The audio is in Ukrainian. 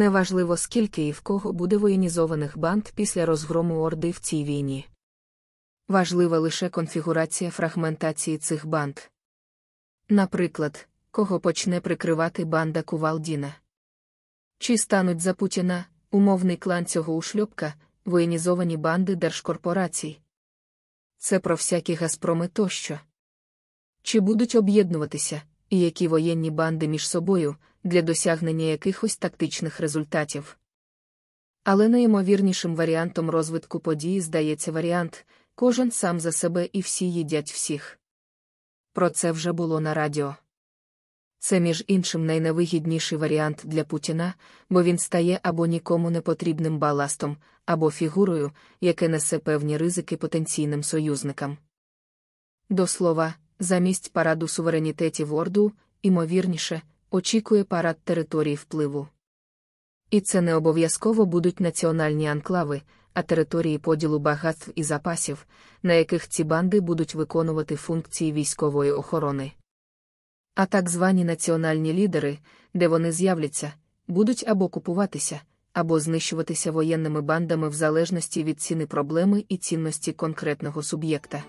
Неважливо, скільки і в кого буде воєнізованих банд після розгрому Орди в цій війні. Важлива лише конфігурація фрагментації цих банд. Наприклад, кого почне прикривати банда Кувалдіна. Чи стануть за Путіна, умовний клан цього ушльопка, воєнізовані банди держкорпорацій. Це про всякі газпроми тощо. Чи будуть об'єднуватися, і які воєнні банди між собою для досягнення якихось тактичних результатів. Але найімовірнішим варіантом розвитку події здається варіант кожен сам за себе і всі їдять всіх. Про це вже було на радіо. Це, між іншим, найневигідніший варіант для Путіна, бо він стає або нікому не потрібним баластом, або фігурою, яке несе певні ризики потенційним союзникам. До слова, замість параду суверенітетів Орду, імовірніше, очікує парад територій впливу. І це не обов'язково будуть національні анклави, а території поділу багатств і запасів, на яких ці банди будуть виконувати функції військової охорони. А так звані національні лідери, де вони з'являться, будуть або купуватися, або знищуватися воєнними бандами в залежності від ціни проблеми і цінності конкретного суб'єкта.